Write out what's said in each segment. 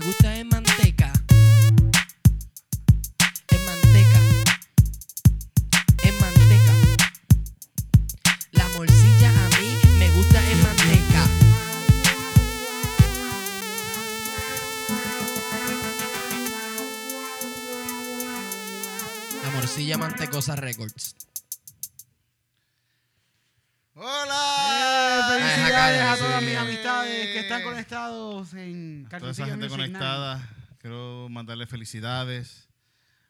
me gusta en manteca. En manteca. En manteca. La morcilla a mí me gusta en manteca. La morcilla mantecosa records. ¡Hola! Felicidades a sí. todas mis amistades que están conectados en Toda esa gente Music Night. conectada, quiero mandarle felicidades.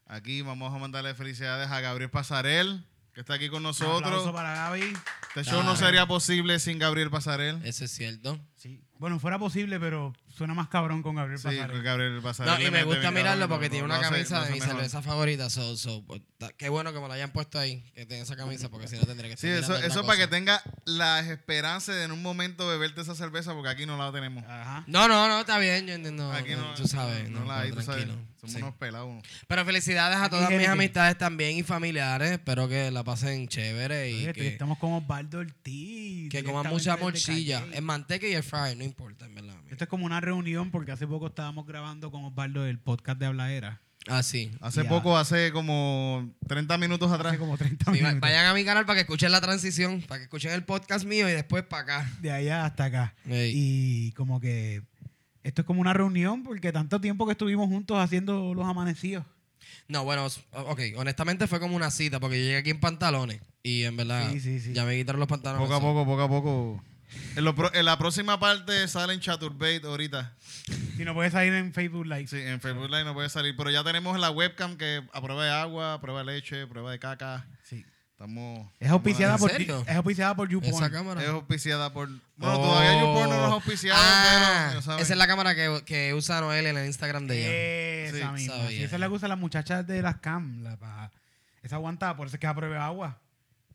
Aquí vamos a mandarle felicidades a Gabriel Pasarel, que está aquí con Un aplauso nosotros. para Gaby. Este show no sería posible sin Gabriel Pasarel. Eso es cierto. Sí. Bueno, fuera posible, pero suena más cabrón con Gabriel Sí, Pasarel. con Gabriel. No, y me gusta mirarlo porque no- tiene una camisa de mi mejor. cerveza favorita. So, so, pues, qué bueno que me la hayan puesto ahí, que tenga esa camisa, porque si no tendría que Sí, eso, eso para que tenga la esperanza de en un momento beberte esa cerveza, porque aquí no la tenemos. Ajá. No, no, no, está bien, yo entiendo. aquí no, tú sabes, no, no, la hay, tú sabes. Somos sí. unos pelados. Pero felicidades a todas mis amistades también y familiares. Espero que la pasen chévere y Oye, que, estamos con Osvaldo Ortiz. que coman mucha morcilla. En manteca y el no importa, en verdad. Esto es como una reunión porque hace poco estábamos grabando con Osvaldo el podcast de Hablaera. Ah, sí. Hace poco, hace como 30 minutos atrás. Hace como 30 Sí, va- minutos. vayan a mi canal para que escuchen la transición, para que escuchen el podcast mío y después para acá. De allá hasta acá. Y como que esto es como una reunión porque tanto tiempo que estuvimos juntos haciendo los amanecidos. No, bueno, ok, honestamente fue como una cita, porque yo llegué aquí en pantalones y en verdad Sí, sí, sí. ya me quitaron los pantalones. Poco a poco, poco a poco. En, lo pro- en la próxima parte sale en Chaturbate ahorita. Si no puedes salir en Facebook Live. Sí, en Facebook Live no puede salir. Pero ya tenemos la webcam que a prueba de agua, a prueba de leche, a prueba de caca. Sí. Estamos. Es auspiciada ¿En por serio? es auspiciada por YouPorn. Esa cámara. Es auspiciada por. Bueno, Oh. todavía YouPorn no nos ha auspiciado, Ah, pero. esa es la cámara que, que usa Noel en el Instagram de ella. Esa Sí, misma. sabía. Sí, esa es la que usan las muchachas de las cam. La, pa- esa aguantada, por eso es que es a prueba de agua.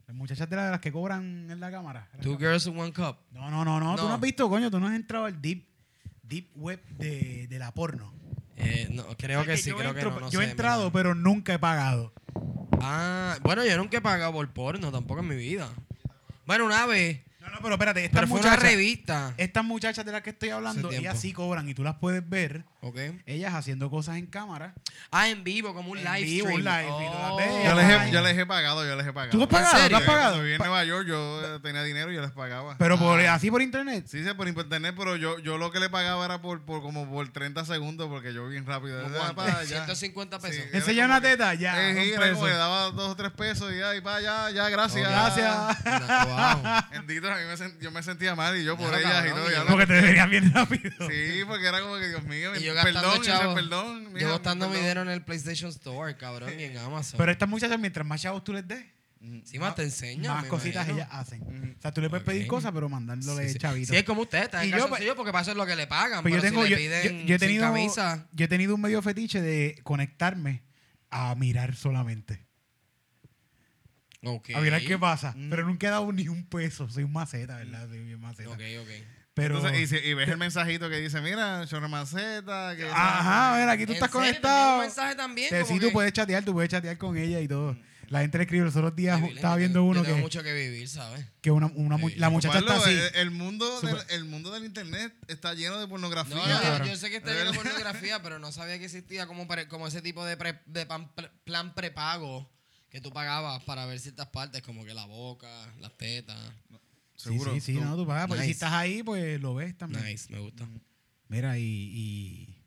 Las muchachas de, la- de las que cobran en la cámara. Two girls in one cup. No, no, no, no, Tú No. has visto, coño. Tú no has entrado al deep, deep web de, de la porno. Eh, no, creo que sí, yo creo entro- que no. no Yo he sé, entrado, pero nunca he pagado. Ah, bueno, yo nunca he pagado por porno, tampoco en mi vida. Bueno, una vez. No, no, pero espérate, estas Pero fue una revista. estas muchachas de las que estoy hablando, ellas sí cobran y tú las puedes ver, Ellas haciendo cosas en cámara. Ah, en vivo, como un En live vivo, stream. un live, Oh. Yo les, he, ahí. yo les he pagado, yo les he pagado. ¿Tú has pagado? ¿Tú has pagado? Cuando viví en Nueva York, yo eh, tenía dinero y yo les pagaba. Pero por, Ah. así por internet. Sí, sí, por internet, pero yo, yo lo que le pagaba era por, por como por 30 segundos porque yo bien rápido. ¿Cómo cuánto? pa, ya. 150 pesos. Sí. Enseña una teta, ya. Eh, un sí, era como peso. que daba dos o tres pesos y ya, y pa, ya, ya, gracias. Gracias. Bendito, a mí me sent- yo me sentía mal y yo por ellas y todo. ya yo- lo- Porque te deberías bien rápido. Sí, porque era como que, Dios mío, Perdón, chavos. perdón. mija, Yo gastando mi dinero en el PlayStation Store, cabrón, y en Amazon. Pero estas muchachas, mientras más chavos tú les des, sí, más te enseñan. más cositas imagino. ellas hacen. O sea, tú le puedes pedir cosas, pero mandándole Sí, sí. chavitos. Sí, es como usted, está en Y yo, calzoncillo porque para eso es lo que le pagan. Pues pero yo tengo, si yo, le yo- piden yo he sin tenido, camisa, yo he tenido un medio fetiche de conectarme a mirar solamente. ok. A mirar qué pasa. Mm. Pero nunca he dado ni un peso. Soy un maceta, ¿verdad? Soy bien maceta. Ok, ok. Pero. Entonces, y, si- y ves el mensajito que dice, mira, Chorremaceta, que... Ajá, mira, aquí tú ¿En estás serio? ¿Te envían conectado. un mensaje también? Te- sí, tú puedes chatear, tú puedes chatear con ella y todo. La gente le escribe los otros días, estaba viendo uno tengo que, mucho que vivir, ¿sabes? que una, una mu- Sí. la muchacha está así. el, el mundo del, el mundo del internet está lleno de pornografía. No, no, yo, sé que está lleno de pornografía, pero no sabía que existía como, pre- como ese tipo de, pre- de pan- pre- plan prepago que tú pagabas para ver ciertas partes, como que la boca, las tetas. Seguro. Sí, sí, sí, no, tú pagas. Porque si Nice. estás ahí, pues lo ves también. Nice, me gusta. Mira, y, y-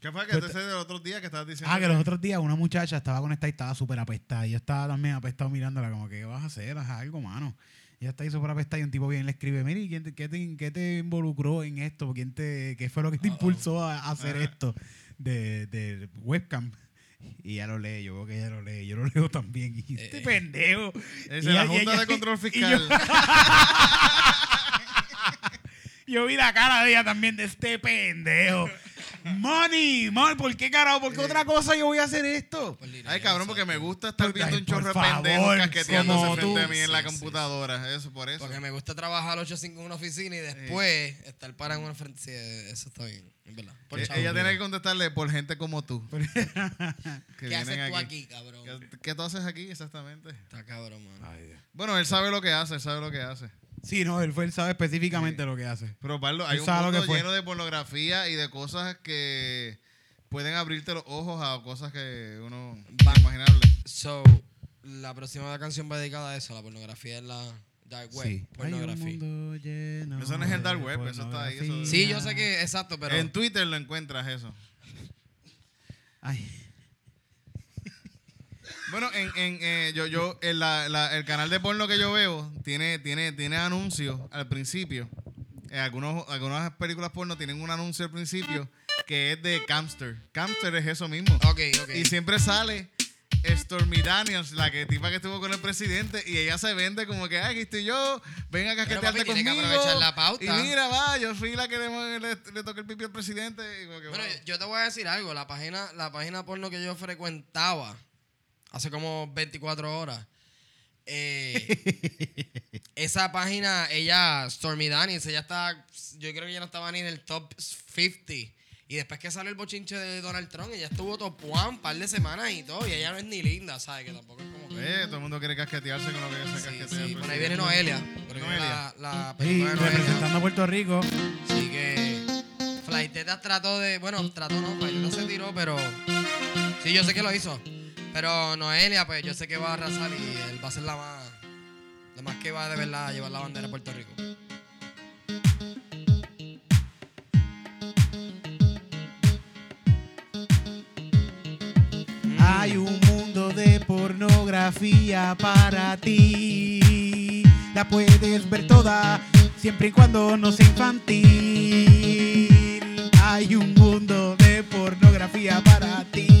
¿Qué fue que Yo te te- sé del otro día que estabas diciendo? Ah, que los otros días una muchacha estaba conectada y estaba súper apestada. Y yo estaba también apestado mirándola, como que, ¿qué vas a hacer? Haz algo, mano. Y ella está ahí súper apestada y un tipo bien le escribe, mire, ¿y quién te- qué, te, qué te involucró en esto? ¿Quién te, ¿Qué fue lo que te impulsó a, a hacer Ajá. esto de, de webcam? Y ella lo lee, yo veo que ella lo lee, yo lo leo también. Y este Eh, pendejo. Es Y la ella- y Junta ella- de Control y yo- Fiscal. Yo vi la cara de ella también de este pendejo. Money, money, ¿por qué carajo? ¿Por qué otra cosa yo voy a hacer esto? Dinero, Ay, cabrón, porque me gusta estar Ay, viendo un chorro de pendejos casqueteándose frente a mí en la Sí, sí, computadora. Eso, por eso. Porque me gusta trabajar 8 5 en una oficina y después estar parado en una frente. Sí, eso está bien, verdad. Por Eh, chavo. Ella tiene que contestarle por gente como tú. que ¿Qué haces tú aquí, cabrón? ¿Qué, qué tú haces aquí exactamente? Está cabrón, mano. Bueno, él sabe lo que hace, él sabe lo que hace. Sí, no, él, fue, él sabe específicamente lo que hace. Pero, Pablo, hay un mundo que lleno de pornografía y de cosas que pueden abrirte los ojos a cosas que uno Va. inimaginable. So, la próxima canción va dedicada a eso, a la pornografía en la dark web. Sí. Hay un Pornografía. mundo lleno Eso no es el dark web, eso está ahí, eso-. Sí, yo sé que, exacto, pero. En Twitter lo encuentras eso. Ay, Bueno, en, en, eh, yo, yo, en la- la- el canal de porno que yo veo tiene, tiene, tiene anuncios al principio. En algunos, algunas películas porno tienen un anuncio al principio que es de Camster. Camster es eso mismo. Ok, ok. Y siempre sale Stormy Daniels, la que tipa que estuvo con el presidente, y ella se vende como que, ay, aquí estoy yo, ven a casquetearte papi, que conmigo. aprovechar la pauta. Y mira, va, yo fui la que le, le, le toqué el pipi al presidente. y como que, Bueno, wow. yo te voy a decir algo. La página, la página porno que yo frecuentaba hace como 24 horas. eh, esa página, ella, Stormy Daniels, ella está. Yo creo que ella no estaba ni en el top 50. Y después que salió el bochinche de Donald Trump, ella estuvo top one un par de semanas y todo. Y ella no es ni linda, ¿sabes? Que tampoco es como que. Eh, todo el mundo quiere casquetearse con lo que se Sí, casquetea. sí, el por ahí viene Noelia. Noelia. La, la sí, película de Noelia. representando a Puerto Rico. Así que Flaitetas trató de. Bueno, trató no, Flaitetas se tiró, pero. Sí, yo sé que lo hizo. Pero Noelia, pues yo sé que va a arrasar y él va a ser la más. La más que va de verdad a llevar la bandera de Puerto Rico. Hay un mundo de pornografía para ti. La puedes ver toda, siempre y cuando no sea infantil. Hay un mundo de pornografía para ti.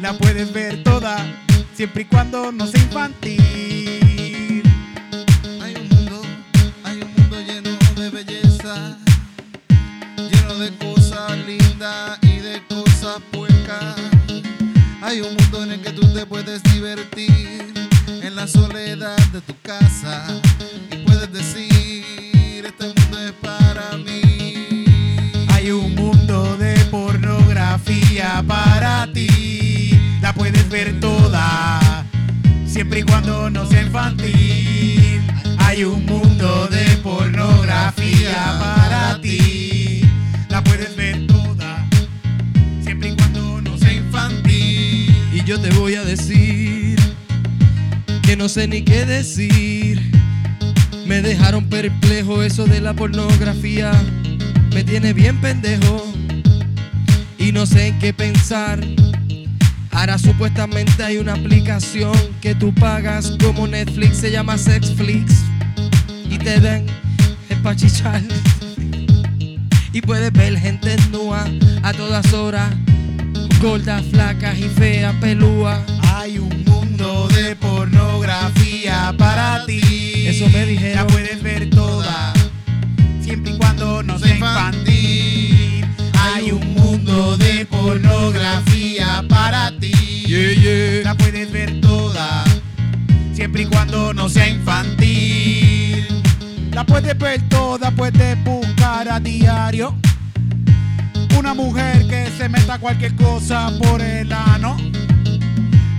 La puedes ver toda, siempre y cuando no sea infantil. Hay un mundo, hay un mundo lleno de belleza, lleno de cosas lindas y de cosas puercas. Hay un mundo en el que tú te puedes divertir en la soledad de tu casa y puedes decir, este mundo es para mí. Hay un mundo de pornografía para ti. La puedes ver toda, siempre y cuando no sea infantil. Hay un mundo de pornografía para ti. La puedes ver toda, siempre y cuando no sea infantil. Y yo te voy a decir que no sé ni qué decir. Me dejaron perplejo eso de la pornografía. Me tiene bien pendejo. Y no sé en qué pensar. Ahora supuestamente hay una aplicación que tú pagas como Netflix, se llama Sexflix. Y te dan espachichar. Y puedes ver gente nua a todas horas. Gordas, flacas y feas, pelúas. Hay un mundo de pornografía para ti. Eso me dijeron. La puedes ver toda, siempre y cuando no sea infantil. Hay un de pornografía para ti. La puedes ver toda, siempre y cuando no sea infantil. La puedes ver toda, puedes buscar a diario. Una mujer que se meta cualquier cosa por el ano.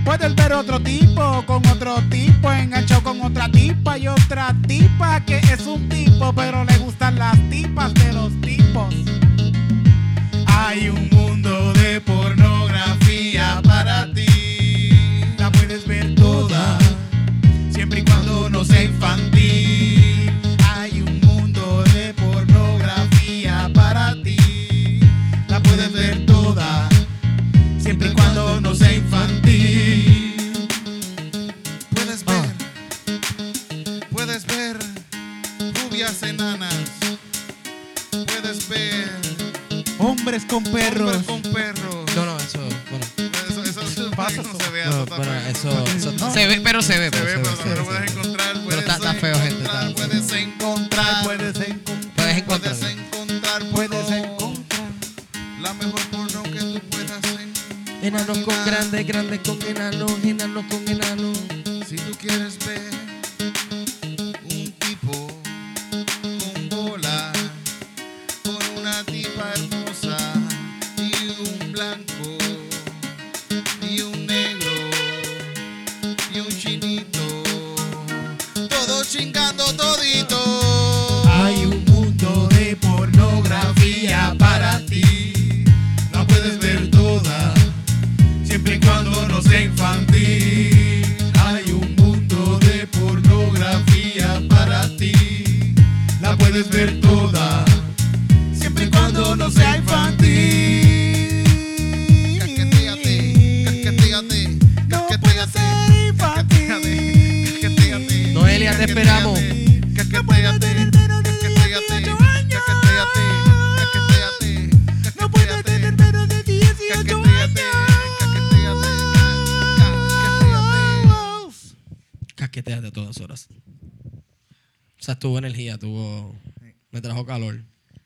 Puedes ver otro tipo con otro tipo enganchado con otra tipa y otra tipa que es un tipo pero le gustan las tipas de los tipos. Hay un mundo de pornografía para ti. La puedes ver toda, siempre y cuando no sea infantil. Hombres con perros. hombres con perros. No, no, eso, bueno. Eso, eso, eso Pasa, no se ve. No, eso está bueno, feo. eso, eso No. se ve, pero se ve, Se pero ve, pero se lo puedes encontrar. Pero puedes está- está feo, gente, está encontrar, feo. Puedes encontrar, Puedes encontrar. Puedes encontrar. puedes encontrar, Puedes encontrar. La mejor porno que tú puedas encontrar. Enanos con grandes, grandes con enanos, enanos con enanos.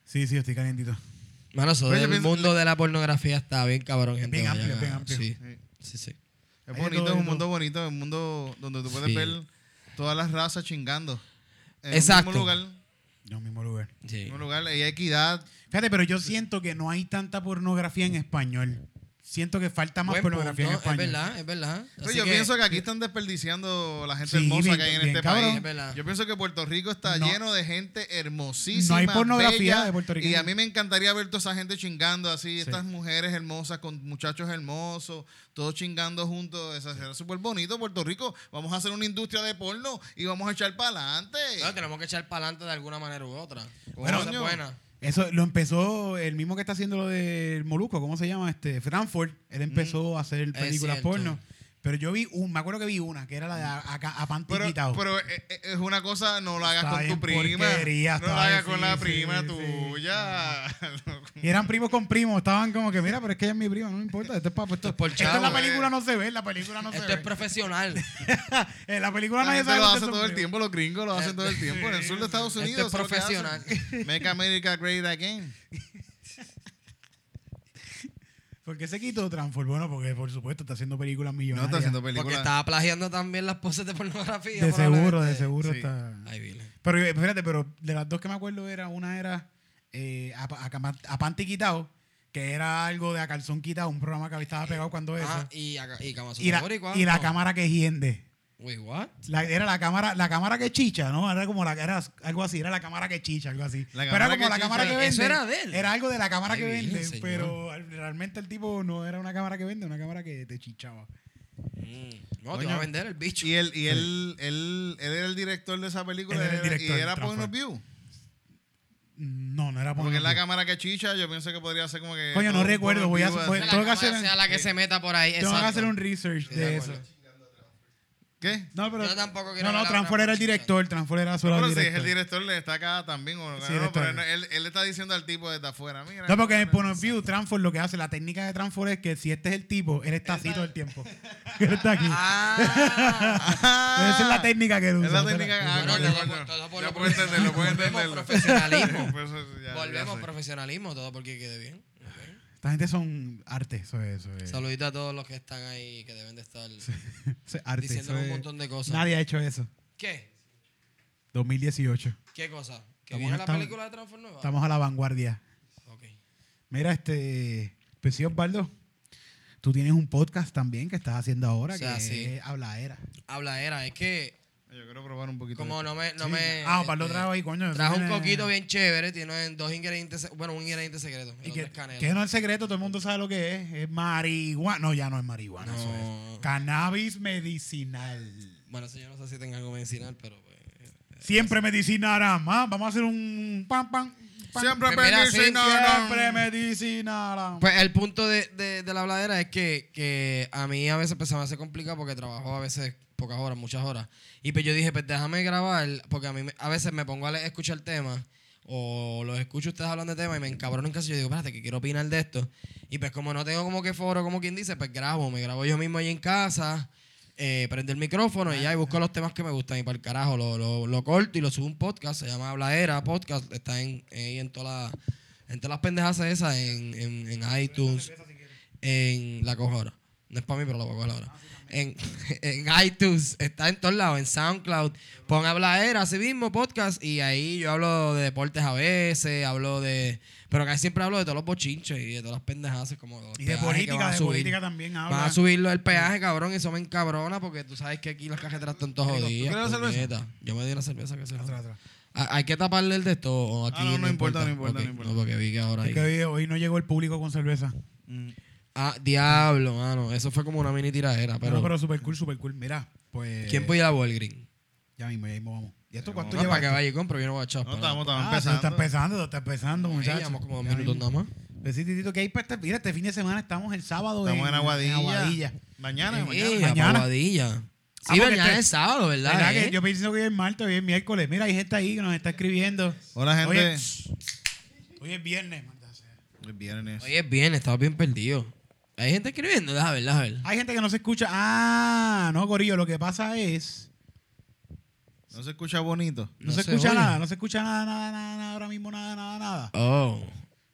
Sí, sí, estoy calientito. Mano, eso Oye, del pienso- mundo de la pornografía está bien cabrón, gente. Bien amplio, bien amplio. Sí, sí, sí. Es Hay bonito, todo, es un mundo todo. bonito, es un mundo donde tú puedes Sí. ver todas las razas chingando. En Exacto. un mismo lugar, No, mismo lugar. sí. mismo lugar, hay equidad. Fíjate, pero yo siento que no hay tanta pornografía en español. Siento que falta más Buen pornografía punto, en español. Es verdad, es verdad. Pero Así yo pienso que aquí están desperdiciando la gente Sí, hermosa bien- que hay en bien este cabrón. país. Es. Yo pienso que Puerto Rico está No. lleno de gente hermosísima. No hay pornografía bella, de puertorriqueños. Y a mí me encantaría ver toda esa gente chingando así, estas mujeres hermosas con muchachos hermosos, todos chingando juntos. Eso será súper bonito. Puerto Rico, vamos a hacer una industria de porno y vamos a echar para adelante. No, tenemos que echar para adelante de alguna manera u otra. Bueno, buena. Eso lo empezó el mismo que está haciendo lo del Moluco, ¿cómo se llama? Este Frankfurt. Él empezó a hacer películas porno. Pero yo vi un, me acuerdo que vi una, que era la de a, a, a panty Pero, pero, eh, eh, es una cosa, no lo hagas Está con tu prima. no lo hagas bien, con la sí, prima sí, tuya. Y eran primos con primos, estaban como que, mira, pero es que ella es mi prima, no me importa. Esto es para esto, es por esto en chavo, la eh. película no se ve, en la película no Esto se es ve. profesional. en la película La nadie sabe lo que hace son todo el tiempo, los gringos lo hacen todo el tiempo. En el sur de Estados Esto Unidos. es que hacen. profesional. Make America Great Again. ¿Por qué se quitó Transform? Bueno, porque por supuesto está haciendo películas No millonarias. está haciendo Porque películas. estaba plagiando también las poses de pornografía. De seguro, de seguro Sí. está. Pero eh, fíjate, pero de las dos que me acuerdo era, una era eh, a, a, a Panty Quitado, que era algo de a calzón quitado, un programa que estaba pegado cuando eso. Ah, y, acá- y la, y la no. cámara que hiende. Wait, what? La- era la cámara, la cámara que chicha, ¿no? Era como la era algo así, era la cámara que chicha, algo así. La pero era como la chicha. cámara que vende. Eso era de él. Era algo de la cámara Ay, que vende, señor. pero realmente el tipo no era una cámara que vende, una cámara que te chichaba. Mm, No, te Coño. va a vender el bicho. Y él, y él, él, él era el director de esa película. Él era el y era Point of. View. No, no era Porque por es la cámara que chicha, yo pienso que podría ser como que. Coño, no recuerdo, voy a- voy- la tengo que hacer- sea la que se meta por ahí. Tengo que hacer un research de eso. ¿Qué? No, pero Yo tampoco quiero No, no, Transfor era el director, Transfor era solo Pero el si es director. el director, le está acá también. o- Sí, no, él pero él, él- está diciendo al tipo desde afuera. Mira, No, porque en el mira, point of view, Transfor lo que hace, la técnica de Transfor es que si este es el tipo, él está así todo el tiempo. él está aquí. Ah, Esa es la técnica que usa. Es la técnica. Ah, Bueno, coño, coño. lo puedo entenderlo, puedo Volvemos entenderlo. profesionalismo. Ya Volvemos profesionalismo, todo porque quede bien. Esta gente son arte, eso es. Eso es. Saludito a todos los que están ahí que deben de estar es arte. diciendo un montón de cosas. Nadie ha hecho eso. ¿Qué? 2018. ¿Qué cosa? ¿Que Estamos- viene la estamos- película de Transform nueva? Estamos a la vanguardia. Ok. Mira, este. Pues sí, Osvaldo. Tú tienes un podcast también que estás haciendo ahora O sea, que sí. es Hablaera. Habla era, es que Yo quiero probar un poquito. como de- no me... No Sí. me ah, Osvaldo este, trajo ahí, coño. eso Trajo un tiene- coquito bien chévere, tiene dos ingredientes, bueno, un ingrediente secreto. Y que, es canela. que no es secreto, todo el mundo sabe lo que es. Es marihuana. No, ya no es marihuana. Eso No. es. Cannabis medicinal. Bueno, eso yo no sé si tenga algo medicinal, pero... pues, Siempre medicinal. ah. Vamos a hacer un pam, pam. pam. Siempre Pues medicinal. Siempre medicinal. ah. Pues el punto de, de, de la habladera es que, que a mí a veces pues, se me hace complicado porque trabajo a veces pocas horas, muchas horas. Y pues yo dije, pues déjame grabar, porque a mí a veces me pongo a escuchar temas o los escucho ustedes hablando de temas y me encabrono en casa y yo digo, espérate, que quiero opinar de esto. Y pues como no tengo como que foro, como quien dice, pues grabo, me grabo yo mismo ahí en casa, eh, prendo el micrófono y ya y busco los temas que me gustan y para el carajo lo, lo, lo corto y lo subo un podcast, se llama Habladera Podcast, está en, ahí en todas las en todas las pendejas esas, en, en, en iTunes, en la cojo ahora. No es para mí, pero la voy a coger ahora. En, en iTunes, está en todos lados, en SoundCloud. Pon habladera, así mismo, podcast. Y ahí yo hablo de deportes a veces, hablo de. Pero casi siempre hablo de todos los bochinches y de todas las pendejas, como. Y de política, de subir. política también habla. Van a subirlo el peaje, cabrón, y eso me encabrona porque tú sabes que aquí las cajetas están todas ¿tú jodidas. Yo me di una cerveza que se Atrás, atrás. Ah, ¿Hay que taparle el de esto o aquí? Ah, no, no importa, no importa, no importa. porque vi que ahora Es hay- que hoy, hoy no llegó el público con cerveza. Mm. Ah, diablo, mano. Eso fue como una mini tiradera. Pero, Pero, no, pero super cool, super cool. Mira, pues. ¿quién puede ir a Walgreen? Ya mismo, ya mismo vamos. ¿Y esto cuánto No, lleva? para que vaya y compre, yo no voy a echar. No, estamos, estamos Ah, empezando. está empezando, está empezando, muchachos. llevamos como dos Ya minutos nada más. Pues sí, Titito, que hay para este, mira, este fin de semana estamos el sábado Estamos en Aguadilla. Aguadilla. Mañana, Eh, mañana. Mañana. Aguadilla. Ah, Sí, mañana este- es sábado, ¿verdad? ¿Verdad que eh? yo pienso que hoy es martes, hoy es miércoles. Mira, hay gente ahí que nos está escribiendo. Hola, gente. Oye, Hoy es viernes, sea. El viernes. Hoy es bien, estaba bien perdido. Hay gente escribiendo, déjame ver, déjame ver. Hay gente que no se escucha. Ah, no, Gorillo, lo que pasa es. No se escucha bonito. No, No se se escucha oye. nada, no se escucha nada, nada, nada, nada, ahora mismo nada, nada, nada. Oh,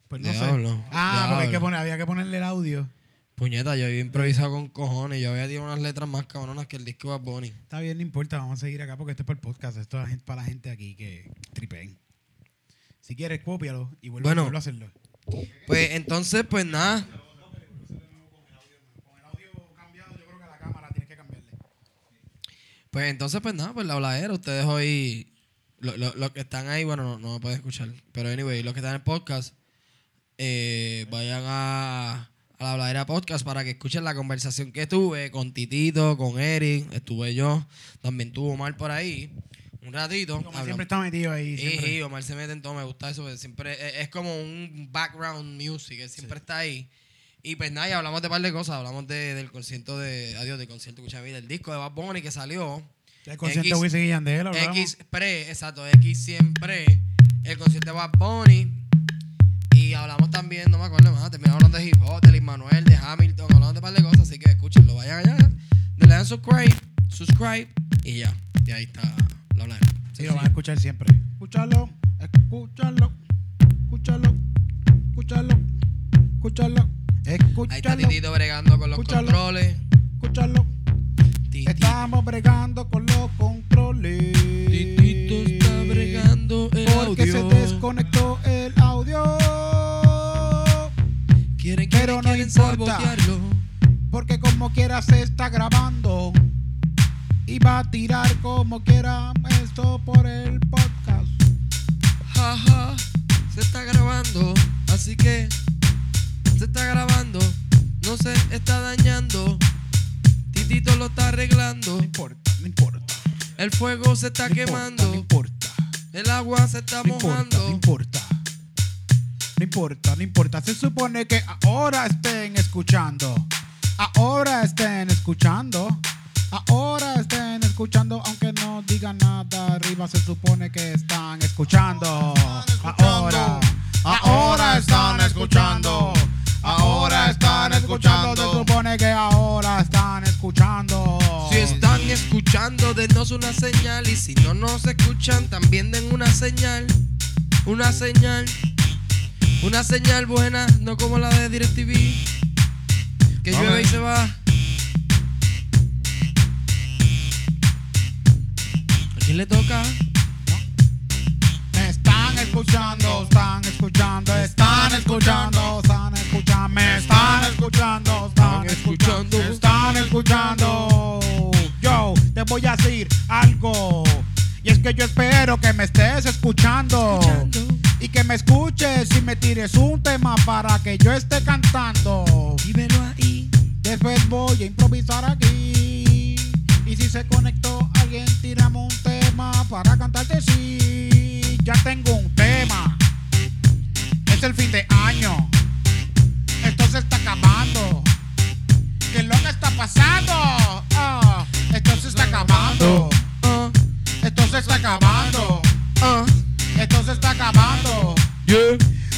Pues no Diablo, sé. Ah, porque hay que diablo. poner, había que ponerle el audio. puñeta, yo había improvisado con cojones. Yo había tirado unas letras más cabronas que el disco de Bad Bunny. Está bien, no importa, vamos a seguir acá porque esto es para el podcast, esto es la gente- para la gente aquí que tripeen. Si quieres, cópialo y vuelve, Bueno. vuelve a hacerlo. Pues entonces, pues nada. Con el audio cambiado, yo creo que la cámara tienes que cambiarle. Pues entonces, pues nada, pues la habladera. Ustedes hoy, lo- lo- los que están ahí, bueno, no, no me pueden escuchar. Pero anyway, los que están en el podcast, eh, vayan a, a la habladera podcast para que escuchen la conversación que tuve con Titito, con Eric, estuve yo, también tuvo Omar por ahí, un ratito. Hablamos- siempre está metido ahí. Siempre. Omar se mete en todo, me gusta eso, siempre es, es como un background music, él siempre está ahí. Y pues nada, y hablamos de un par de cosas, hablamos de, del concierto de, adiós, del concierto, escucha del disco de Bad Bunny que salió. El concierto X- de Wisin y Yandel. X pre, exacto, X siempre, el concierto de Bad Bunny. Y hablamos también, no me acuerdo más, terminamos hablando de hip hop, de Manuel, de Hamilton, hablamos de un par de cosas, así que escúchenlo, vayan allá, le dan subscribe, subscribe y ya. Y ahí está la habladera. Sí, lo van a escuchar siempre. Escúchalo, escúchalo, escúchalo, escúchalo, escúchalo, Ahí está escúchalo, Titito bregando con los Escúchalo. controles. escúchalo. Estamos bregando con los controles. Titito está bregando el Porque se desconectó el audio. Quieren, Pero quieren, no quieren importa. sabotearlo. Porque como quiera se está grabando. Y va tirar como quiera esto por el podcast. Jaja, se está grabando, así que se está grabando, no se está dañando. Titito lo está arreglando, No importa, no importa. el fuego se está no importa, quemando, No importa. el agua se está No importa, mojando. no importa. No importa, no importa. Se supone que ahora estén escuchando. Ahora estén escuchando. Ahora estén escuchando, aunque no digan nada arriba, se supone que están escuchando. Ahora, ahora están escuchando. Ahora están escuchando. Se supone que ahora están escuchando. Si están escuchando, denos una señal. Y si no nos escuchan, también den una señal. Una señal. Una señal buena, no como la de DirecTV. Que llueve y se va. ¿A quién le toca? Están escuchando, están escuchando, están escuchando, están escuchando, están escuchando, están escuchando, están escuchando. Yo te voy a decir algo. Y es que yo espero que me estés escuchando. Escuchando. Y que me escuches y me tires un tema para que yo esté cantando. Y velo ahí. Después voy a improvisar aquí. Y si se conectó alguien, tiramos un tema para cantarte sí. Ya tengo un tema. Es el fin de año. Esto se está acabando. ¿Qué es lo que está pasando? Ah, esto se está acabando. Esto se está acabando. Esto se está acabando. yeah.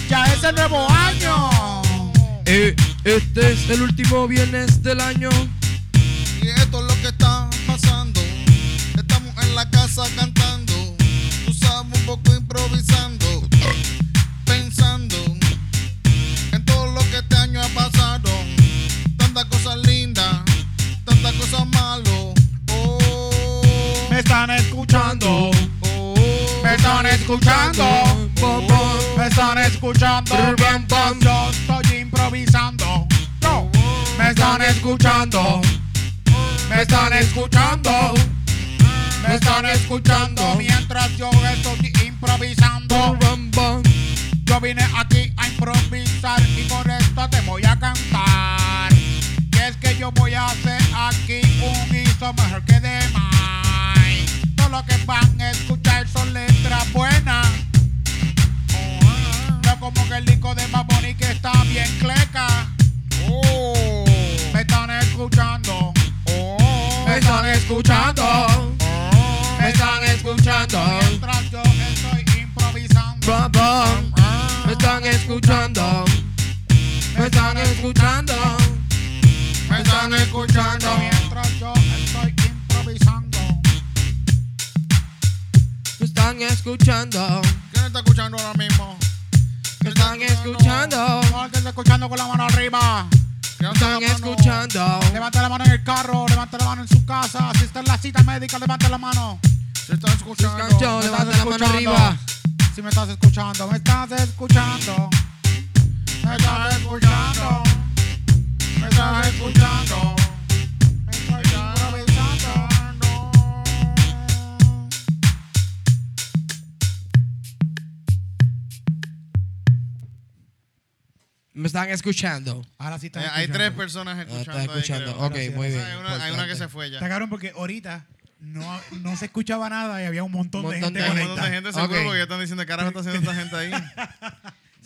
Ya es el nuevo año. Eh, este es el último viernes del año. Y esto es lo que está pasando. Estamos en la casa cantando. Improvisando. Pensando en todo lo que este año ha pasado. Tantas cosas lindas, tantas cosas malas. Oh, Me están escuchando. oh, Me están escuchando. Bom, bom. Me están escuchando yo estoy improvisando. Me están escuchando. Me están escuchando. Me están escuchando mientras yo estoy improvisando. Yo vine aquí a improvisar y por esto te voy a cantar. Y es que yo voy a hacer aquí un guiso mejor que demás. Todo lo que van a escuchar son letras buenas. No como que el disco de Baboni que está bien cleca. oh, Me están escuchando. oh, Me están escuchando. Me están escuchando. Me están escuchando. Me están escuchando. Me están escuchando mientras yo estoy improvisando. Me están escuchando. ¿Quién está escuchando ahora mismo? Me están escuchando. Que está escuchando con la mano arriba. ¿Quién Me está están escuchando. Levanta la mano en el carro, levanta la mano en su casa. Si está en la cita médica, levanta la mano. Se está escuchando. Levanta la mano arriba. Si me estás escuchando, me estás escuchando. Me estás escuchando. Me estás escuchando. Me estoy improvisando. Me están escuchando. Ahora sí Eh, estás hay tres escuchando. personas Ah, escuchando. está ahí, escuchando. creo. Ok, Gracias. muy bien. Hay una, hay una que se fue ya. Está cabrón porque ahorita no, no se escuchaba nada y había un montón, Un de montón gente de un montón de gente seguro Ok. porque ya están diciendo ¿qué carajo está haciendo esta gente ahí.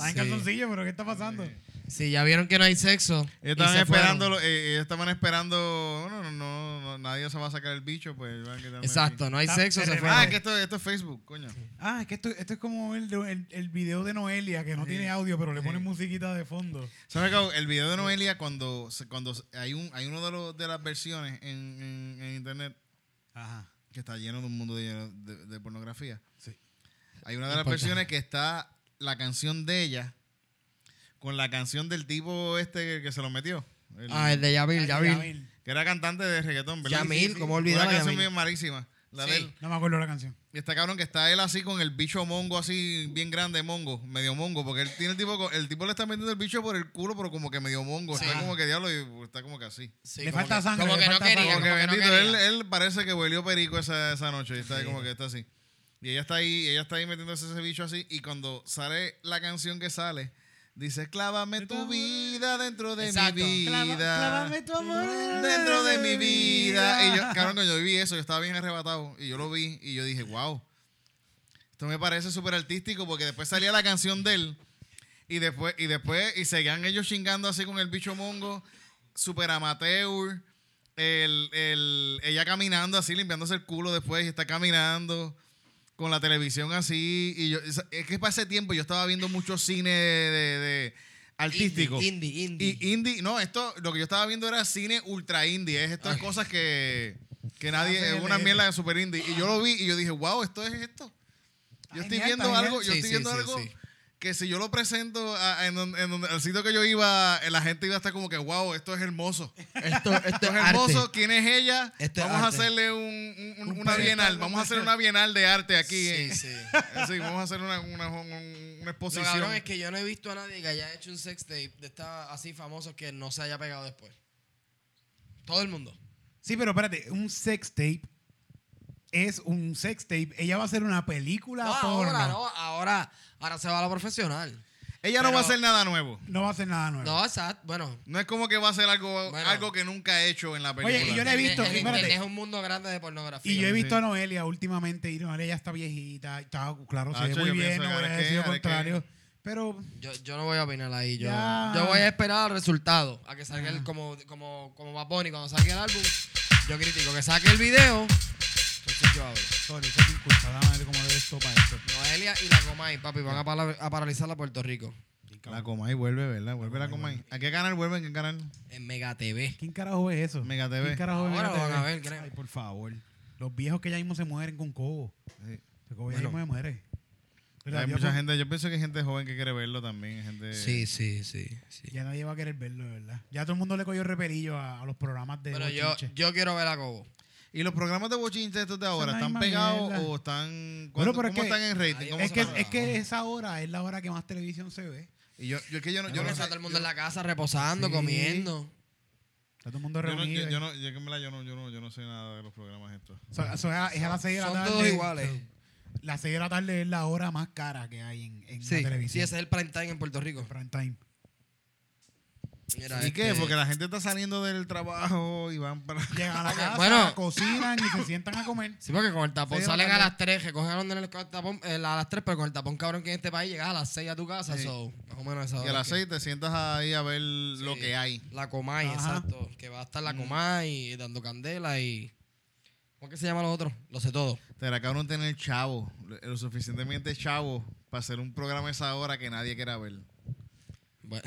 Está en calzoncillo, pero ¿qué está pasando? Sí, ya vieron que no hay sexo. Ellos y estaban se esperando, eh, ellos estaban esperando, no, no, no, no, nadie se va a sacar el bicho, pues. van a quedarme Exacto, aquí. no hay Está- sexo, se. Ah, que esto, esto es Facebook, coño. Ah, es que esto, esto es como el, de- el, el video de Noelia, que no tiene audio, pero le ponen musiquita de fondo. ¿Sabes qué? El video de Noelia, cuando, se- cuando hay, un, hay uno de, los, de las versiones en, en- en internet Ajá. que está lleno de un mundo de, de- de pornografía. Sí. Hay una de las versiones que está la canción de ella con la canción del tipo este que se lo metió. El- Ah, el de Yamil, Yamil. Yamil. Que era cantante de reggaetón, ¿verdad? Yamil, ¿cómo olvidar Una canción bien malísima. La Sí. de él. No me acuerdo la canción. Y está cabrón que está él así con el bicho mongo así bien grande mongo, medio mongo, porque él tiene el tipo, el tipo le está metiendo el bicho por el culo, pero como que medio mongo, Sí. está como que diablo y está como que así. Sí, Le como falta que- sangre, Como que no falta quería. Como que que no bendito, él, quería. él parece que huelió perico esa, esa noche, y está como que está así. Y ella está ahí, ella está ahí metiéndose ese bicho así, y cuando sale la canción que sale, dice, clávame tu vida dentro de Exacto. mi vida. Clávame tu amor dentro de mi vida. Y yo, cabrón, cuando yo vi eso, yo estaba bien arrebatado. Y yo lo vi y yo dije, wow. Esto me parece súper artístico porque después salía la canción de él. Y después, y después, y seguían ellos chingando así con el bicho mongo, súper amateur. El, el- ella caminando así, limpiándose el culo después y está caminando con la televisión así. Y yo, es que para ese tiempo yo estaba viendo mucho cine de, de- de artístico. Indie, indie. Y indie, no, esto, lo que yo estaba viendo era cine ultra indie. Es estas cosas que, que nadie, es una mierda de super indie. Y yo lo vi y yo dije, wow, esto es esto. Yo Está estoy genial, viendo algo, yo estoy viendo algo. Que si yo lo presento a- en, donde, en donde- al sitio que yo iba, eh, la gente iba a estar como que, wow, esto es hermoso. Esto, esto Esto es hermoso. arte. ¿Quién es ella? Esto es vamos a hacerle un, un- un- Un una bienal. Vamos a hacer una bienal de arte aquí. Sí, eh. sí. Sí, vamos a hacer una, una, una- una Lo exposición. cabrón es que yo no he visto a nadie que haya hecho un sex tape de esta así famoso que no se haya pegado después. Todo el mundo. Sí, pero espérate, un sex tape es un sex tape. Ella va a hacer una película No, porno. ahora, no, ahora, ahora se va a lo profesional. Ella no va a hacer nada nuevo. No va a hacer nada nuevo. No, exacto. Bueno, No es como que va a hacer algo, Bueno. algo que nunca ha hecho en la película. Oye, y yo le he visto, el, el es un mundo grande de pornografía. Y yo he visto Sí. a Noelia últimamente y Noelia ya está viejita. Está, claro, se ve muy bien, no que voy a ahora es decir lo que- ahora es que- contrario. Pero Yo, yo no voy a opinar ahí. Yo, Ya. yo voy a esperar el resultado. A que salga el, como, como, como Bad Bunny, cuando salga el álbum, yo critico. Que saque el video. Sorry, eso es mi culpa. Dame ver cómo debe esto para esto. Noelia y la Comay, papi, van a, pala- a paralizar a Puerto Rico. La Comay vuelve, ¿verdad? Vuelve la Comay. ¿A qué canal vuelve? ¿En qué canal? En Mega TV. ¿Quién carajo es eso? Mega TV. ¿Quién carajo es Ahora Mega lo van a ver, creo. Ay, por favor. Los viejos que ya mismo se mueren con cobo. Sí. Cobo ya Bueno. mismo se muere. Mira, Hay yo mucha con- gente, yo pienso que hay gente joven que quiere verlo también. Gente... Sí, sí, sí. sí. Ya nadie va a querer verlo, de verdad. Ya todo el mundo le cogió repelillo a, a los programas de Pero yo, yo quiero ver a Cobo. ¿Y los programas de bochinche estos de ahora Son están pegados o están. Bueno, ¿cuánto- pero es ¿Cómo que- están en rating? Ahí ¿Cómo Es que, es que esa hora es la hora que más televisión se ve. Y yo, yo es que yo no, yo no está sé. todo el mundo en la casa reposando, Sí. comiendo. Está todo el mundo Yo no, reunido. yo, yo no, yo, verdad yo no, yo no, yo no sé nada de los programas estos. So- so es a- es a las 6 de la Son tarde. todos iguales. Las 6 de la tarde es la hora más cara que hay en, en Sí, la televisión. sí, ese es el prime time en Puerto Rico. Prime time. Mira, ¿Y qué? este- Porque la gente está saliendo del trabajo y van para. Llegan a la casa, bueno. cocinan y se sientan a comer. Sí, porque con el tapón salen a tarde. las 3, recogen a los nenes con el tapón eh, a las 3, pero con el tapón cabrón que en este país llegas a las 6 a tu casa, Sí. so, más o menos esa Y a las que- 6 te sientas ahí a ver lo que hay. La Comay, Ajá. exacto. Que va a estar la Mm. Comay dando candela y. ¿Cómo es que se llama lo otro? Lo sé todo. Era cabrón tener chavo, lo, lo suficientemente chavo para hacer un programa a esa hora que nadie quiera ver. Bueno,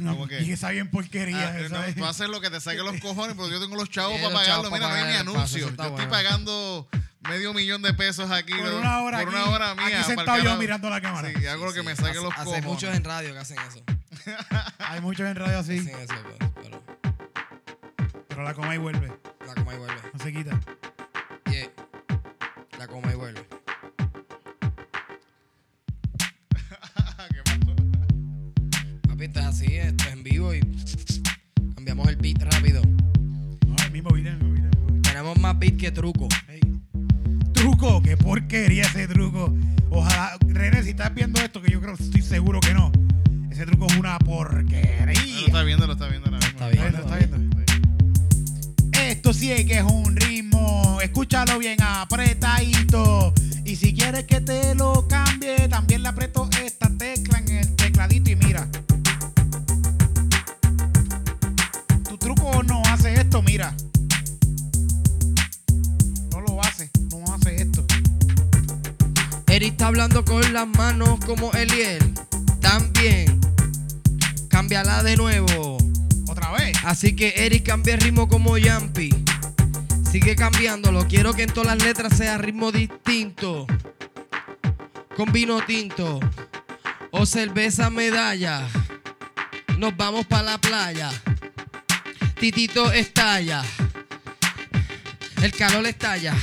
No, ¿Cómo que? y esa bien porquería. Ah, esa no, tú haces lo que te saque los cojones, porque yo tengo los chavos para pagarlo. chavos Mira, para no hay ni anuncio. Yo estoy bueno. pagando medio millón de pesos aquí. por una hora Por aquí, una hora mía. aquí pa'l sentado yo mirando la cámara. Sí, hago lo que sí, me saque hace- los cojones. muchos en radio que hacen eso. Hay muchos en radio así, Hacen eso, pues, pero pero la coma y vuelve. la Comay vuelve. No se quita. Yeah. La Comay vuelve. Así, esto es en vivo y cambiamos el beat rápido. No, el mismo video, el mismo video, el mismo video. Tenemos más beat que truco. Truco, qué porquería ese truco. Ojalá, René, si estás viendo esto, que yo creo, estoy seguro que no. Ese truco es una Lo porquería. está viendo, lo está viendo ahora mismo. Está bien. ¿Está viendo? ¿Está viendo? Esto sí es que es un que en todas las letras sea ritmo distinto. Con vino tinto. O cerveza medalla. Nos vamos para la playa. Titito estalla. El calor está allá.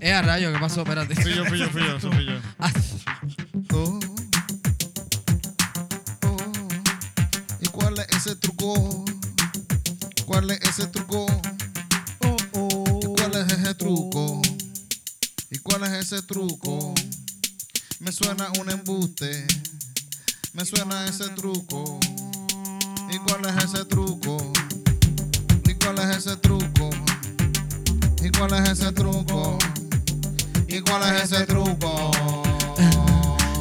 Eh, a rayo, ¿qué pasó? Espérate. Fui yo, fui yo, fui yo, eso fui yo. Ah, Oh, oh. ¿Y cuál es ese truco? ¿Cuál es ese truco? Oh, oh. ¿Y cuál es ese truco? ¿Y cuál es ese truco? Me suena un embuste. Me suena ese truco. ¿Y cuál es ese truco? ¿Y cuál es ese truco? ¿Y cuál es ese truco? ¿Y cuál es ese truco?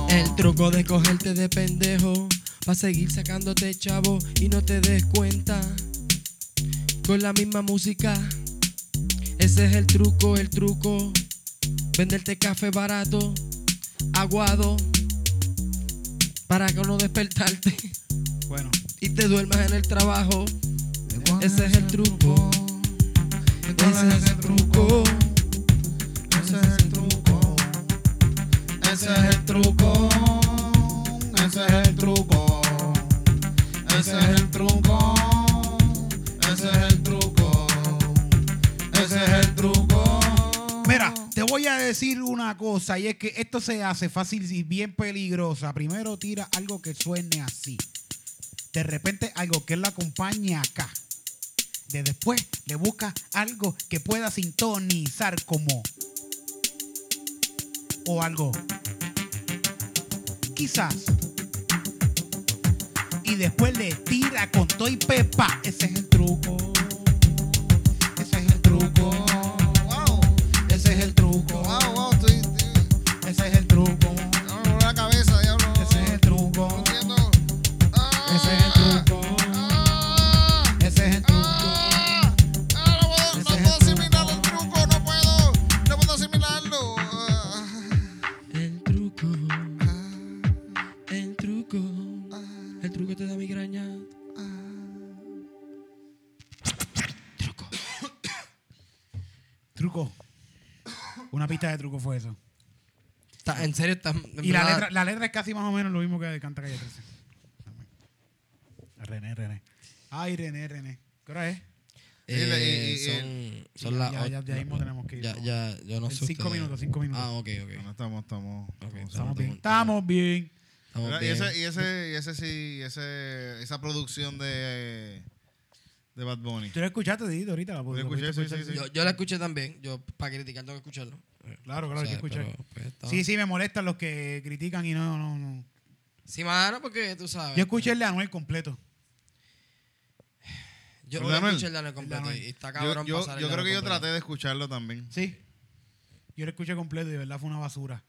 El truco de cogerte de pendejo. Pa' seguir sacándote chavo y no te des cuenta. Con la misma música. Ese es el truco, el truco. Venderte café barato, aguado. Para que no despertarte Bueno, y te duermas en el trabajo. ¿Y cuál Ese es el truco. ¿Y cuál Ese es ese truco? Ese es el truco. Ese es el truco. Voy a decir una cosa y es que esto se hace fácil y bien peligrosa. Primero tira algo que suene así. De repente algo que lo acompañe acá. De después le busca algo que pueda sintonizar como o algo. Quizás. Y después le tira con toy pepa. Ese es el truco. El truco. Truco fue eso. Está- en serio, está. en Y la letra, la letra es casi más o menos lo mismo que canta Calle 13. René, René. Ay, René, René. ¿Qué hora es? Eh, Y- y- y- son son ya- las. ya- ya- ocho- ya mismo tenemos que ir, Ya, ¿no? ya, yo no sé. cinco minutos, cinco minutos. Ah, ok, ok. Bueno, estamos, estamos. Estamos- Estamos bien. estamos- Estamos bien. Estamos Y bien. ese, y ese, y ese sí, ese, esa producción de, de Bad Bunny. ¿Tú lo escuchaste, Dito, ahorita? La Lo escuché, sí, sí, sí. Yo, yo la escuché también. Yo, para criticar, tengo que escucharlo. Claro, claro, O sea, hay que escuchar. pero, pues, Sí, sí, me molestan los que critican y no, no, no. Sí, mano, porque tú sabes. Yo escuché el de Anuel completo. Yo ¿El no escuché el de Anuel completo. Y está Yo, cabrón yo, pasar el yo de creo que yo traté de escucharlo también. Sí. Yo lo escuché completo y de verdad fue una basura.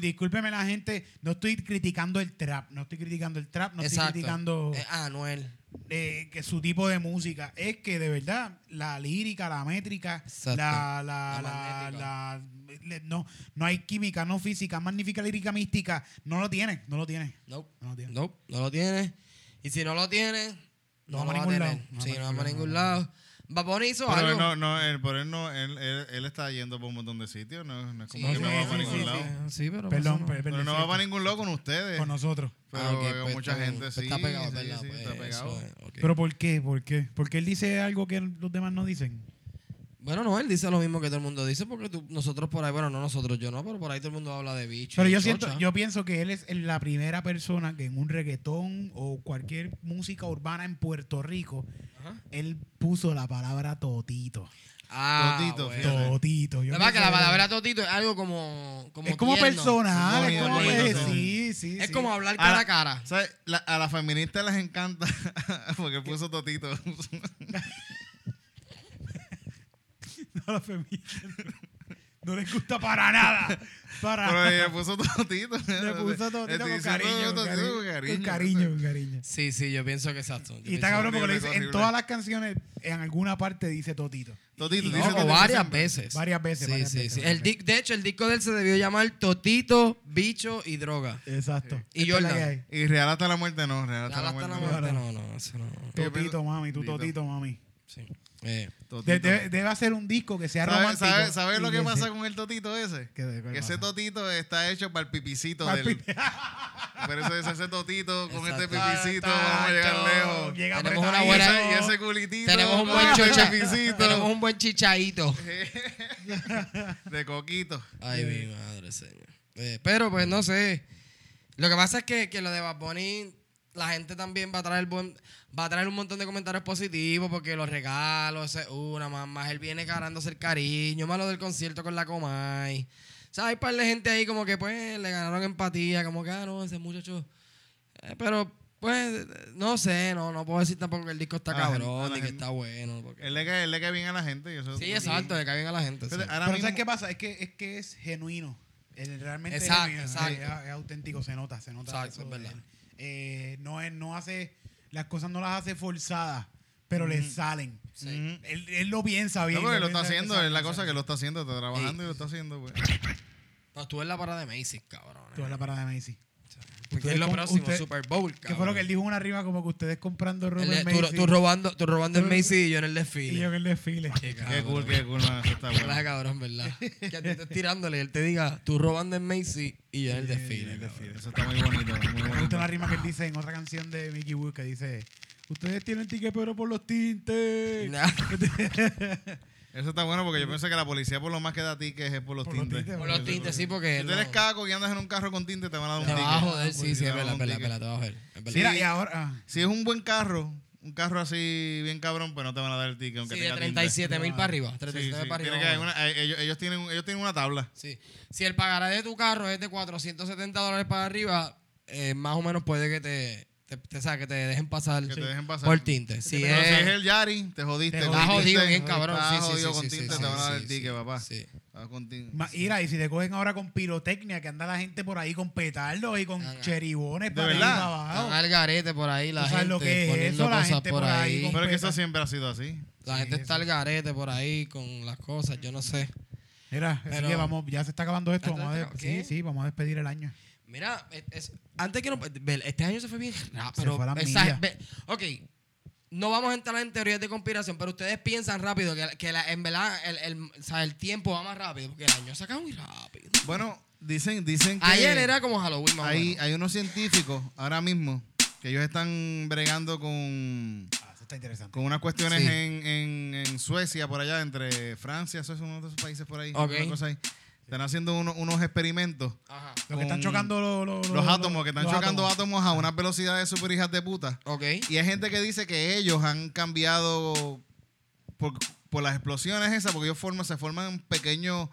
Discúlpeme la gente, no estoy criticando el trap, no estoy criticando el trap, no estoy criticando Eh, Anuel. eh, que su tipo de música. Es que de verdad la lírica, la métrica, la, la, La no, no hay química, no física, magnífica lírica mística, no lo tiene, no lo tiene. Nope. No lo tiene. Nope, no lo tiene. Y si no lo tiene, No no, vamos a va a ningún tener. lado. No Sí, vamos no a vamos a ningún ningún lado. lado. Baboni hizo Pero algo. él no, no, él, por él no, él, él, él está yendo por un montón de sitios, no, no es como Sí, que no va sí, para ningún sí. lado. Sí, pero Perdón, per- Pero no va para ningún lado con ustedes. con nosotros. Pero Ah, con pues mucha gente Pues sí. Está pegado, sí, ¿verdad? sí, Pues está pegado. Pero ¿por qué? ¿Por qué? Porque él dice algo que los demás no dicen. Bueno, no, él dice lo mismo que todo el mundo dice, porque tú- nosotros por ahí, bueno, no nosotros, yo no, pero por ahí todo el mundo habla de bicho. Pero yo siento, chocha. yo pienso que él es la primera persona que en un reggaetón o cualquier música urbana en Puerto Rico, Ajá. él puso la palabra totito. Ah, Totito, bueno. Totito. Yo La verdad que la palabra totito es algo como, como es como tierno. personal, es como bonito, pues, sí. sí. Es sí. como hablar A cara la- a cara. ¿Sabes? La- a las feministas les encanta porque puso Totito. No, la feminista no les gusta para nada. Para Pero ella puso Totito. Le puso totito con cariño, con cariño, con cariño, con cariño. Sí, sí, yo pienso que exacto. Yo Y está cabrón porque le dice, en todas las canciones, en alguna parte dice Totito. Totito, Y- dice No, Totito o varias veces. Varias veces, Sí, varias sí, veces, sí. varias El di- de hecho, el disco de él se debió llamar Totito, Bicho y Droga. Exacto. Y hay. Y Real hasta la muerte no. Real hasta la hasta la muerte no. no, no, eso no. Totito, mami, tu Totito. Totito, mami. Sí. Eh. De- debe, debe hacer un disco que sea ¿Sabes romántico. sabe, sabe lo que pasa se- con el totito ese? ¿Qué- qué que ese totito está hecho para el pipicito Para del. pipi- es ese totito con este pipicito vamos a llegar lejos. llega Tenemos una Y buena- ese, y ese culitito tenemos un buen chocha. pipicito Tenemos un buen chichaíto. de coquito. Ay, mi madre, señor. Eh, pero pues no sé. Lo que pasa es que, que lo de Bad Bunny, la gente también va a traer buen, va a traer un montón de comentarios positivos porque los regalos, es una, más, más él viene ganándose el cariño, más lo del concierto con la Comay. O sea, hay par de gente ahí como que pues le ganaron empatía, como que ah, no, ese muchacho. Eh, pero pues no sé, no, no puedo decir tampoco que el disco está la cabrón ni que está bueno. porque- Él le cae, él le cae bien a la gente. Y eso Sí, exacto, le cae bien a la gente. sí. Fíjate, ahora Pero mismo- ¿sabes qué pasa? Es que es, que es genuino. Él realmente Exacto, es, genuino, exacto. Es, es auténtico, se nota, se nota. Exacto, eso es verdad. él. Eh, no, es, no hace, las cosas no las hace forzadas, pero le salen. Sí. Él, él lo piensa bien. No, porque lo está haciendo, es la cosa que lo está haciendo, está trabajando y lo está haciendo, pues. No, estuve en la parada de Macy's, cabrón. Tú eres la parada de Macy. ¿Qué Ustedes es lo próximo? usted- Super Bowl, ¿Qué fue lo que él dijo una arriba? Como que ustedes comprando ropa en tú, Macy. tú robando, tú robando el Tú- Macy's y yo en el y yo desfile. en el desfile. Qué Qué cool, qué cool, man, eso está bueno. cabrón, ¿verdad? Que a ti te estés tirándole y él te diga, tú robando en Macy's y yo en el desfile. cabrón. Eso está muy bonito, muy Me gusta una rima que él dice en otra canción de Mickey Wood que dice: Ustedes tienen ticket, pero por los tintes. Nah, Eso está bueno porque yo pienso que la policía por lo más que da tickets es por los Por los tintes. tintes, Por los tintes, sí, porque Si tú eres caco y andas en un carro con tinte, te van a dar un te ticket. va a joder, sí, Te sí, es verdad, es te va a joder. Mira, y ahora. ah, Si es un buen carro, un carro así bien cabrón, pues no te van a dar el ticket. Aunque Sí, de tenga tinte. 37 mil para arriba. Sí, 37 sí, para tiene arriba. que haber una- ellos, ellos tienen, ellos tienen una tabla. Sí. Si el pagaré de tu carro es de 470 dólares para arriba, eh, más o menos puede que te, te, te- o sea, que te dejen pasar, Que te dejen pasar. por tinte. Si Pero si es, es el Yari, te jodiste. Te jodido bien cabrón. Estás Sí, sí, jodido sí, con sí, tinte, sí, te van a dar sí, el ticket, sí, papá. sí. Estás con tinte. ma- Mira, y si te cogen ahora con pirotecnia, que anda la gente por ahí con petardos y con Ah, cheribones ¿De para verdad? abajo. Al garete por ahí, la ¿Tú sabes gente lo que es poniendo eso? La cosas gente por por ahí Pero es que eso siempre ha sido así. La Sí, gente está al garete por ahí con las cosas, yo no sé. Mira, así Pero- que vamos, ya se está acabando esto. ¿Ya Vamos a sí, sí, vamos a despedir el año. Mira, es- antes que no. Este año se fue bien rápido. Pero, esa- ok, no vamos a entrar en teorías de conspiración, pero ustedes piensan rápido que, que la- en verdad el, el, o sea, el tiempo va más rápido, porque el año se acaba muy rápido. Bueno, dicen, dicen que Ayer era como Halloween, más hay, unos científicos ahora mismo que ellos están bregando con, Ah, eso está interesante. con unas cuestiones Sí. en, en, en Suecia, por allá, entre Francia, eso es uno de esos países por ahí. Ok. una cosa ahí. Están haciendo uno- unos experimentos. Ajá. Los que están chocando lo- lo- lo- Los lo- átomos, que están los chocando átomos. a unas velocidades super hijas de puta. Ok. Y hay gente que dice que ellos han cambiado por, por las explosiones esas, porque ellos forman, se forman pequeños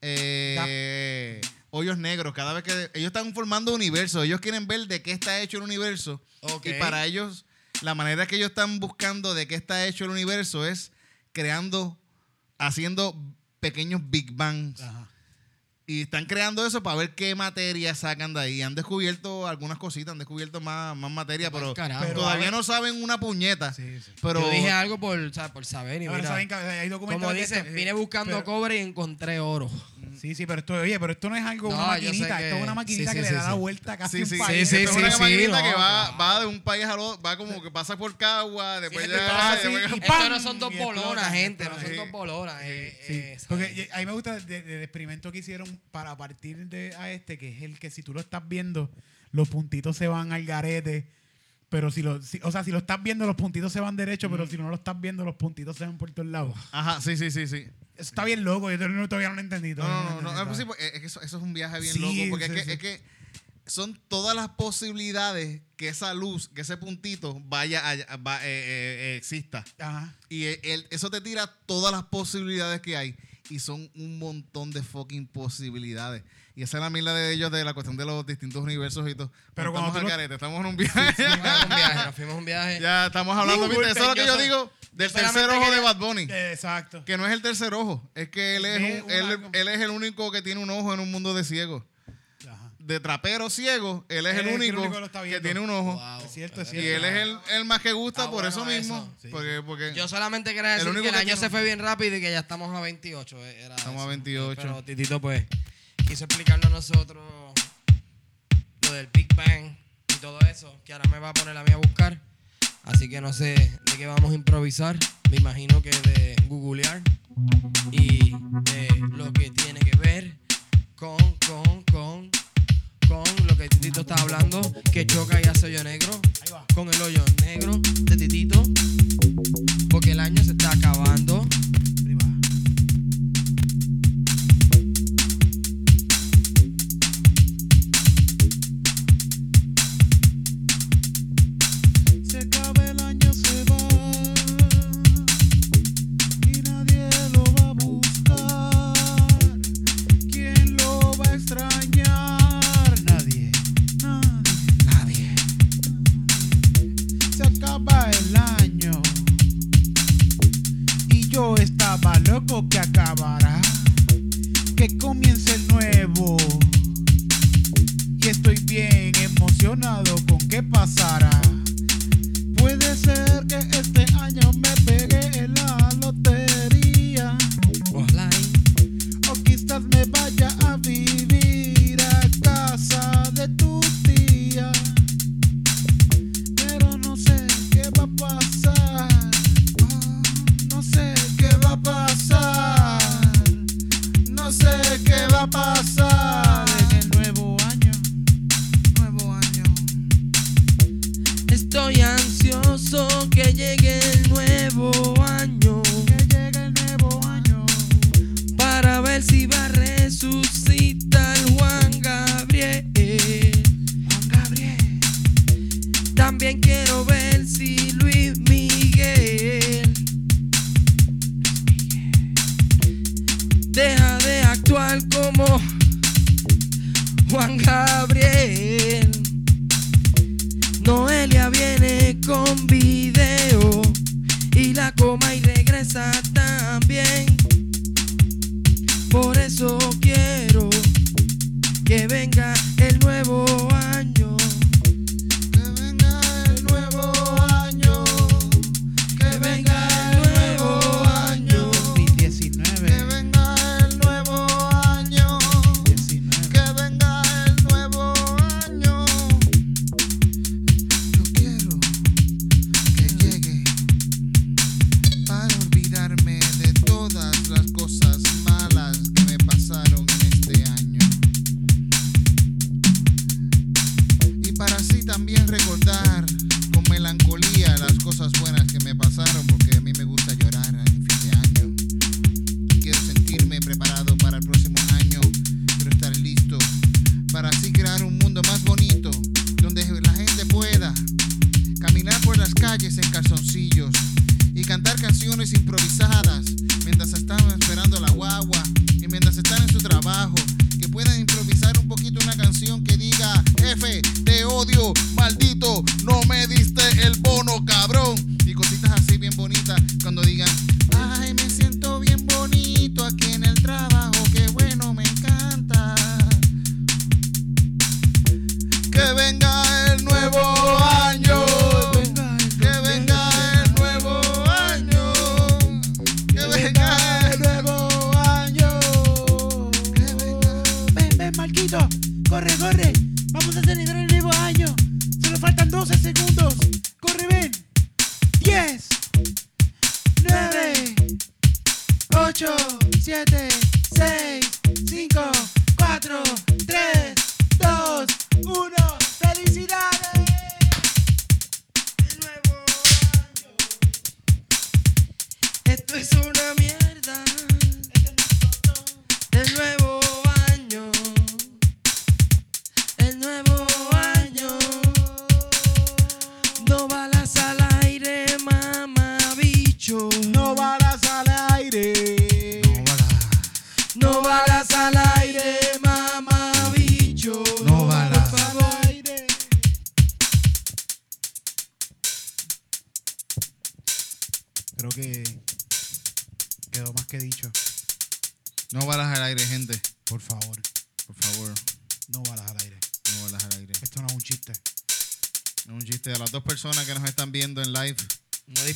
eh, hoyos negros. Cada vez que ellos están formando universos, ellos quieren ver de qué está hecho el universo. Ok. Y para ellos, la manera que ellos están buscando de qué está hecho el universo es creando, haciendo pequeños Big Bangs. Ajá. Y están creando eso para ver qué materia sacan de ahí. Han descubierto algunas cositas, han descubierto más, más materia, pero, carajo. Pero todavía no saben una puñeta. Sí, sí. Pero Yo dije algo por, o sea, por saber y mira, saben que hay como de dice, esto, eh, vine buscando pero- cobre y encontré oro. Sí, sí, pero esto, oye, pero esto no es algo, No, una maquinita, que- esto es una maquinita sí, que sí, le sí, da la sí. vuelta casi Sí, un sí, país. sí, Esto es sí, una sí, maquinita no, que va, de un país al otro, va como que pasa por Cagua, después ya... está así, después- y Esto no son dos bolonas, gente, no son dos bolonas. eh, Sí, eh, porque ¿sabes? a mí me gusta del experimento que hicieron para partir de a este, que es el que si tú lo estás viendo, los puntitos se van al garete, pero si lo, si- o sea, si lo estás viendo, los puntitos se van derecho, pero si no lo estás viendo, los puntitos se van por todos lados. Ajá, sí, sí, sí, sí. Eso está bien loco, yo todavía no- no lo entendí. No, no, no, no, entendí, es, es que eso, eso es un viaje bien Sí, loco, porque sí, es, que, sí. es que son todas las posibilidades que esa luz, que ese puntito vaya, a- va- eh, eh, eh, exista. Ajá. Y el- eso te tira todas las posibilidades que hay. Y son un montón de fucking posibilidades. Y esa es la mila de ellos de la cuestión de los distintos universos y todo. Pero estamos cuando al tú lo- garete, estamos en un viaje. Fuimos a un viaje, nos fuimos a un viaje. ya estamos hablando, ¿viste? Eso es lo que yo digo del tercer ojo de Bad Bunny. Exacto. Que no es el tercer ojo. Es que él es, un- él, es el único que tiene un ojo en un mundo de ciegos. Ajá. De trapero ciego, él es Él el es el único, único que tiene un ojo. Wow. Es cierto, es Y cierto. él es el, el más que gusta Está por eso mismo. eso. Sí, porque, porque Yo solamente quería El único que el que año tiene- se fue bien rápido y que ya estamos a 28. eh, Era Estamos a eso. 28. Pero Titito, pues, quiso explicarnos a nosotros lo del Big Bang y todo eso, que ahora me va a poner a mí a buscar. Así que no sé de qué vamos a improvisar. Me imagino que de googlear y de lo que tiene que ver con, con, con, con lo que Titito está hablando, que choca y hace hoyo negro. Con el hoyo negro de Titito, porque el año se está acabando.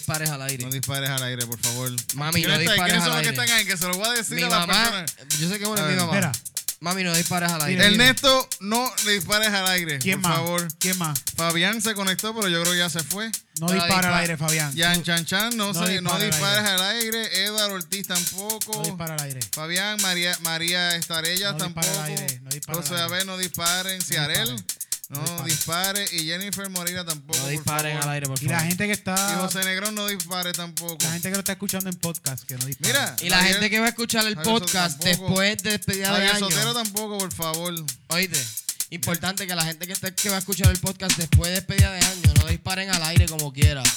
dispares al aire. No dispares al aire, por favor. Mami, no dispares ¿quiénes al son aire. los que están ahí? Que se los voy a decir Mi a las mamá- personas. Yo sé que bueno es mi mamá. Espera, Mami, no dispares al aire. Ernesto, no le dispares al aire, ¿quién por más? favor. ¿Quién más? Fabián se conectó, pero yo creo que ya se fue. No No dispara. al aire, Fabián. Yan Chan Chan, no, No se, no al dispares al aire. Eduardo Ortiz tampoco. No dispara al aire. Fabián, María, María Estarellas No dispara al aire, no dispara al José aire. Abel, no disparen. Ciarel no, No dispare. Y Jennifer Moreira tampoco. No disparen favor. al aire, por Y la favor. gente que Y está. José Negrón no dispare tampoco. La gente que lo está escuchando en podcast, que no dispara. Mira. Y la Javier- gente que va a escuchar el Javier podcast después de despedida de Javier año. Sotero tampoco, por favor. Oíste, importante que la gente que, esté- que va a escuchar el podcast después de despedida de año no disparen al aire como quiera. No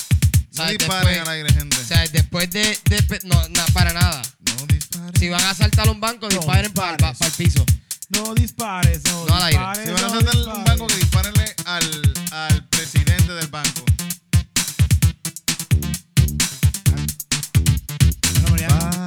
¿Sabes? disparen Después- al aire, gente. O sea, después de. despe- no, na- para nada. no disparen. Si van a saltar un banco, No disparen para dispares. el piso. No dispares, no, no dispares, al aire. Si van a hacer un banco, que dispárenle al, al presidente del banco. Ah. Bueno,